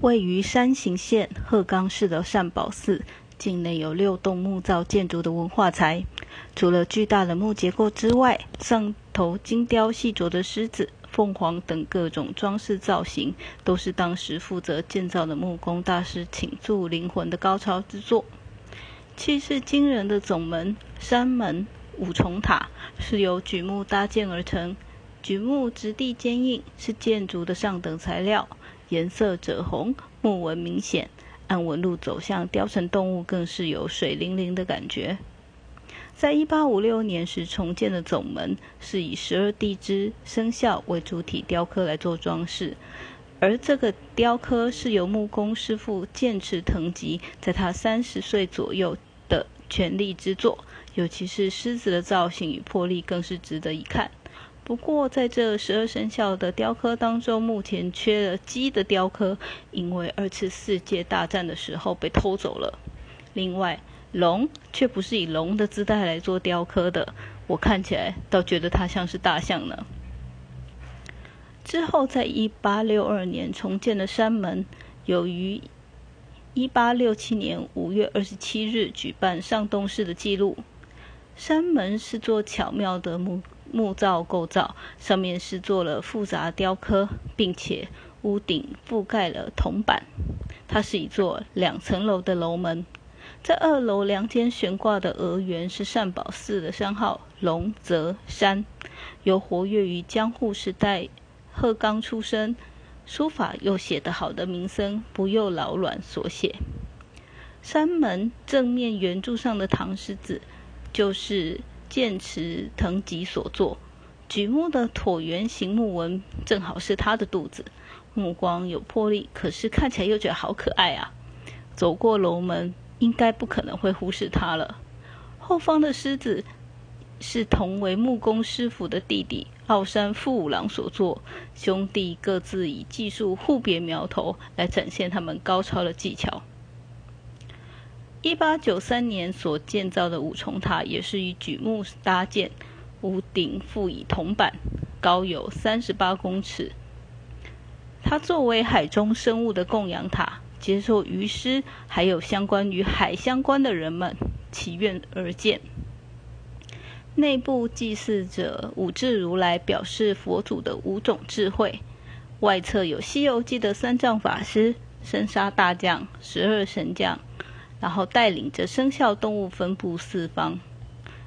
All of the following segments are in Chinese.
位于山形县鹤冈市的善宝寺，境内有六栋木造建筑的文化财。除了巨大的木结构之外，上头精雕细琢的狮子、凤凰等各种装饰造型，都是当时负责建造的木工大师倾注灵魂的高超之作。气势惊人的总门、山门、五重塔是由榉木搭建而成。榉木质地坚硬，是建筑的上等材料，颜色赭红，木纹明显。按纹路走向雕成动物，更是有水灵灵的感觉。在一八五六年时重建的总门，是以十二地支生肖为主体雕刻来做装饰，而这个雕刻是由木工师傅剑持藤吉在他三十岁左右的全力之作，尤其是狮子的造型与魄力，更是值得一看。不过，在这十二生肖的雕刻当中，目前缺了鸡的雕刻，因为二次世界大战的时候被偷走了。另外，龙却不是以龙的姿态来做雕刻的，我看起来倒觉得它像是大象呢。之后，在一八六二年重建的山门，由于一八六七年五月二十七日举办上洞式的记录。山门是座巧妙的木。木造构造上面是做了复杂雕刻，并且屋顶覆盖了铜板。它是一座两层楼的楼门，在二楼梁间悬挂的额圆是善宝寺的山号“龙泽山”，由活跃于江户时代鹤冈出身、书法又写得好的名僧不幼老卵所写。山门正面圆柱上的唐狮子，就是。剑持藤吉所作，榉木的椭圆形木纹正好是他的肚子，目光有魄力，可是看起来又觉得好可爱啊！走过楼门，应该不可能会忽视他了。后方的狮子是同为木工师傅的弟弟奥山富五郎所作，兄弟各自以技术互别苗头，来展现他们高超的技巧。一八九三年所建造的五重塔也是以榉木搭建，屋顶覆以铜板，高有三十八公尺。它作为海中生物的供养塔，接受鱼师还有相关与海相关的人们祈愿而建。内部祭祀着五智如来，表示佛祖的五种智慧。外侧有《西游记》的三藏法师、生杀大将、十二神将。然后带领着生肖动物分布四方，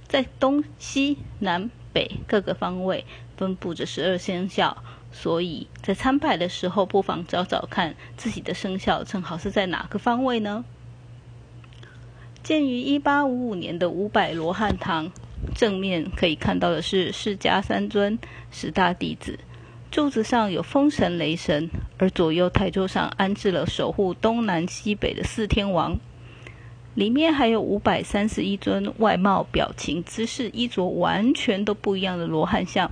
在东西南北各个方位分布着十二生肖，所以在参拜的时候，不妨找找看自己的生肖正好是在哪个方位呢？建于一八五五年的五百罗汉堂，正面可以看到的是释迦三尊十大弟子，柱子上有风神、雷神，而左右台座上安置了守护东南西北的四天王。里面还有五百三十一尊外貌、表情、姿势、衣着完全都不一样的罗汉像，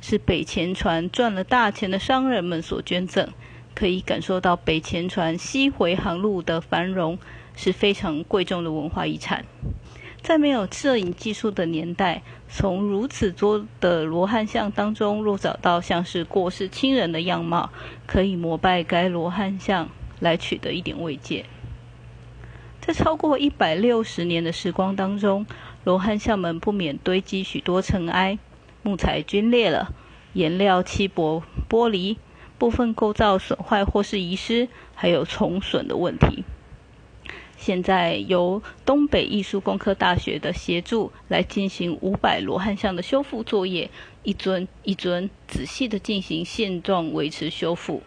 是北前船赚了大钱的商人们所捐赠，可以感受到北前船西回航路的繁荣是非常贵重的文化遗产。在没有摄影技术的年代，从如此多的罗汉像当中，若找到像是过世亲人的样貌，可以膜拜该罗汉像来取得一点慰藉。在超过一百六十年的时光当中，罗汉像们不免堆积许多尘埃，木材龟裂了，颜料漆薄剥离，部分构造损坏或是遗失，还有虫损的问题。现在由东北艺术工科大学的协助来进行五百罗汉像的修复作业，一尊一尊仔细的进行现状维持修复。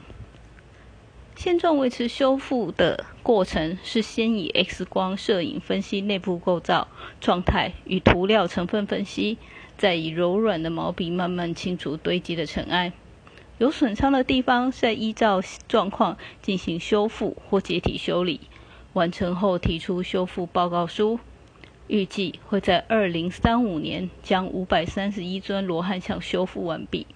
现状维持修复的过程是先以 X 光摄影分析内部构造状态与涂料成分分析，再以柔软的毛笔慢慢清除堆积的尘埃。有损伤的地方，再依照状况进行修复或解体修理。完成后提出修复报告书，预计会在二零三五年将五百三十一尊罗汉像修复完毕。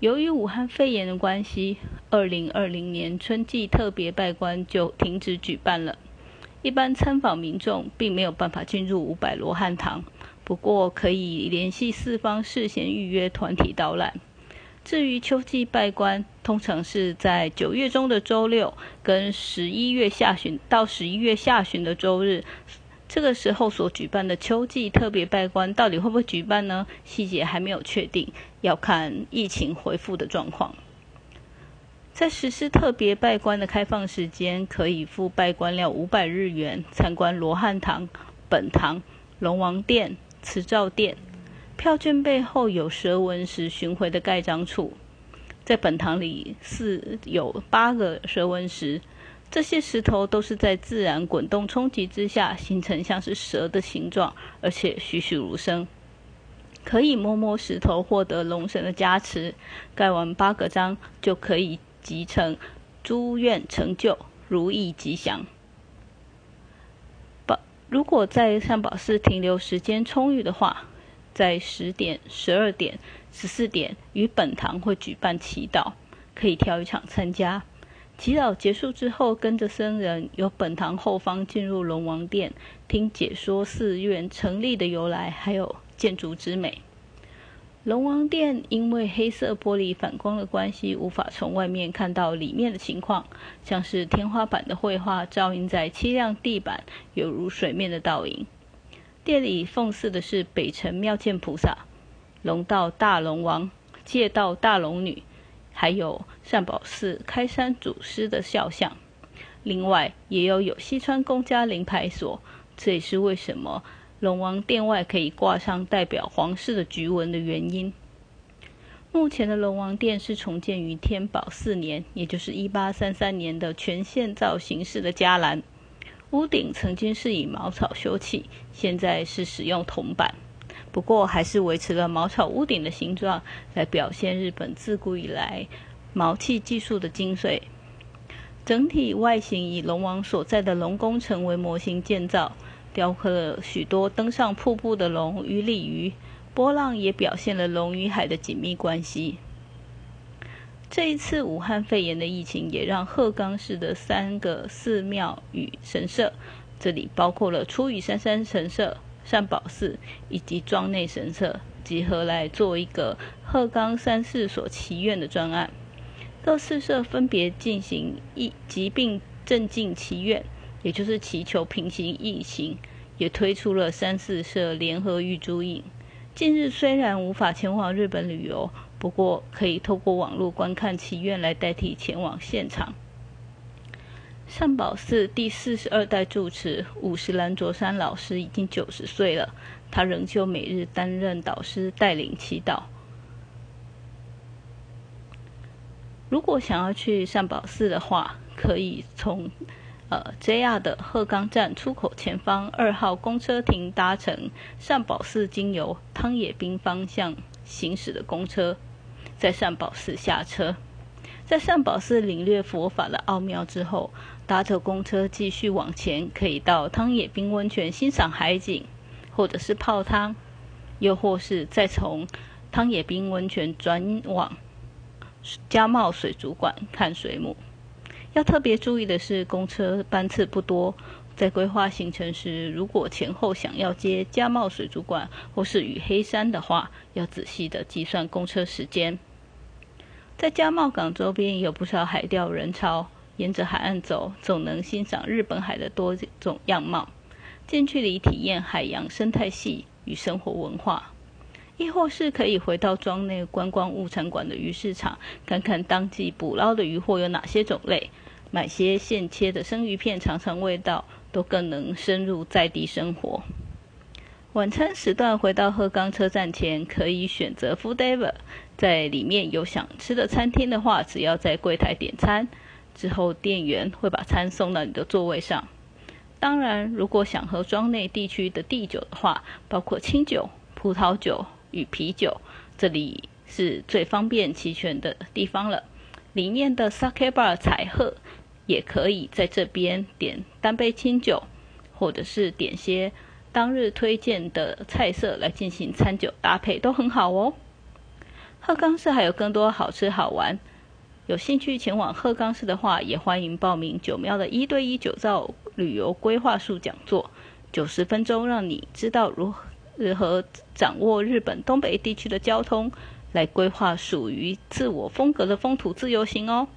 由于武汉肺炎的关系，二零二零年春季特别拜观就停止举办了。一般参访民众并没有办法进入五百罗汉堂，不过可以联系四方事先预约团体导览。至于秋季拜官，通常是在九月中的周六跟十一月下旬到十一月下旬的周日，这个时候所举办的秋季特别拜官，到底会不会举办呢？细节还没有确定，要看疫情恢复的状况。在实施特别拜官的开放时间，可以付拜官料五百日元，参观罗汉堂、本堂、龙王殿、慈照殿。票券背后有蛇纹石巡回的盖章处，在本堂里是有八个蛇纹石，这些石头都是在自然滚动冲击之下形成像是蛇的形状，而且栩栩如生。可以摸摸石头获得龙神的加持，盖完八个章就可以集成诸愿成就，如意吉祥。宝如果在善宝寺停留时间充裕的话。在十点、十二点、十四点，与本堂会举办祈祷，可以挑一场参加。祈祷结束之后，跟着僧人由本堂后方进入龙王殿，听解说寺院成立的由来，还有建筑之美。龙王殿因为黑色玻璃反光的关系，无法从外面看到里面的情况，像是天花板的绘画照映在漆亮地板，犹如水面的倒影。殿里奉祀的是北辰妙见菩萨、龙道大龙王、戒道大龙女，还有善宝寺开山祖师的肖像。另外，也有有西川公家灵牌所，这也是为什么龙王殿外可以挂上代表皇室的菊纹的原因。目前的龙王殿是重建于天宝四年，也就是一八三三年的全线造型式的伽蓝。屋顶曾经是以茅草修葺，现在是使用铜板，不过还是维持了茅草屋顶的形状，来表现日本自古以来毛器技术的精髓。整体外形以龙王所在的龙宫城为模型建造，雕刻了许多登上瀑布的龙与鲤鱼，波浪也表现了龙与海的紧密关系。这一次武汉肺炎的疫情，也让鹤冈市的三个寺庙与神社，这里包括了出羽山山神社、善宝寺以及庄内神社，集合来做一个鹤冈三寺所祈愿的专案。各寺社分别进行疫疾病镇静祈愿，也就是祈求平行疫情，也推出了三四社联合玉珠印。近日虽然无法前往日本旅游。不过，可以透过网络观看祈愿来代替前往现场。善宝寺第四十二代住持五十兰卓山老师已经九十岁了，他仍旧每日担任导师，带领祈祷。如果想要去善宝寺的话，可以从呃 JR 的鹤冈站出口前方二号公车亭搭乘善宝寺经由汤野滨方向行驶的公车。在善宝寺下车，在善宝寺领略佛法的奥妙之后，搭着公车继续往前，可以到汤野滨温泉欣赏海景，或者是泡汤，又或是再从汤野滨温泉转往加茂水族馆看水母。要特别注意的是，公车班次不多，在规划行程时，如果前后想要接加茂水族馆或是与黑山的话，要仔细的计算公车时间。在加茂港周边有不少海钓人潮，沿着海岸走，总能欣赏日本海的多种样貌，近距离体验海洋生态系与生活文化。亦或是可以回到庄内观光物产馆的鱼市场，看看当季捕捞的鱼货有哪些种类，买些现切的生鱼片尝尝味道，都更能深入在地生活。晚餐时段回到鹤冈车站前，可以选择 Food Ever，在里面有想吃的餐厅的话，只要在柜台点餐，之后店员会把餐送到你的座位上。当然，如果想喝庄内地区的地酒的话，包括清酒、葡萄酒与啤酒，这里是最方便齐全的地方了。里面的 Sake Bar 彩鹤也可以在这边点单杯清酒，或者是点些。当日推荐的菜色来进行餐酒搭配都很好哦。鹤冈市还有更多好吃好玩，有兴趣前往鹤冈市的话，也欢迎报名九喵的一对一酒造旅游规划术讲座，九十分钟让你知道如何如何掌握日本东北地区的交通，来规划属于自我风格的风土自由行哦。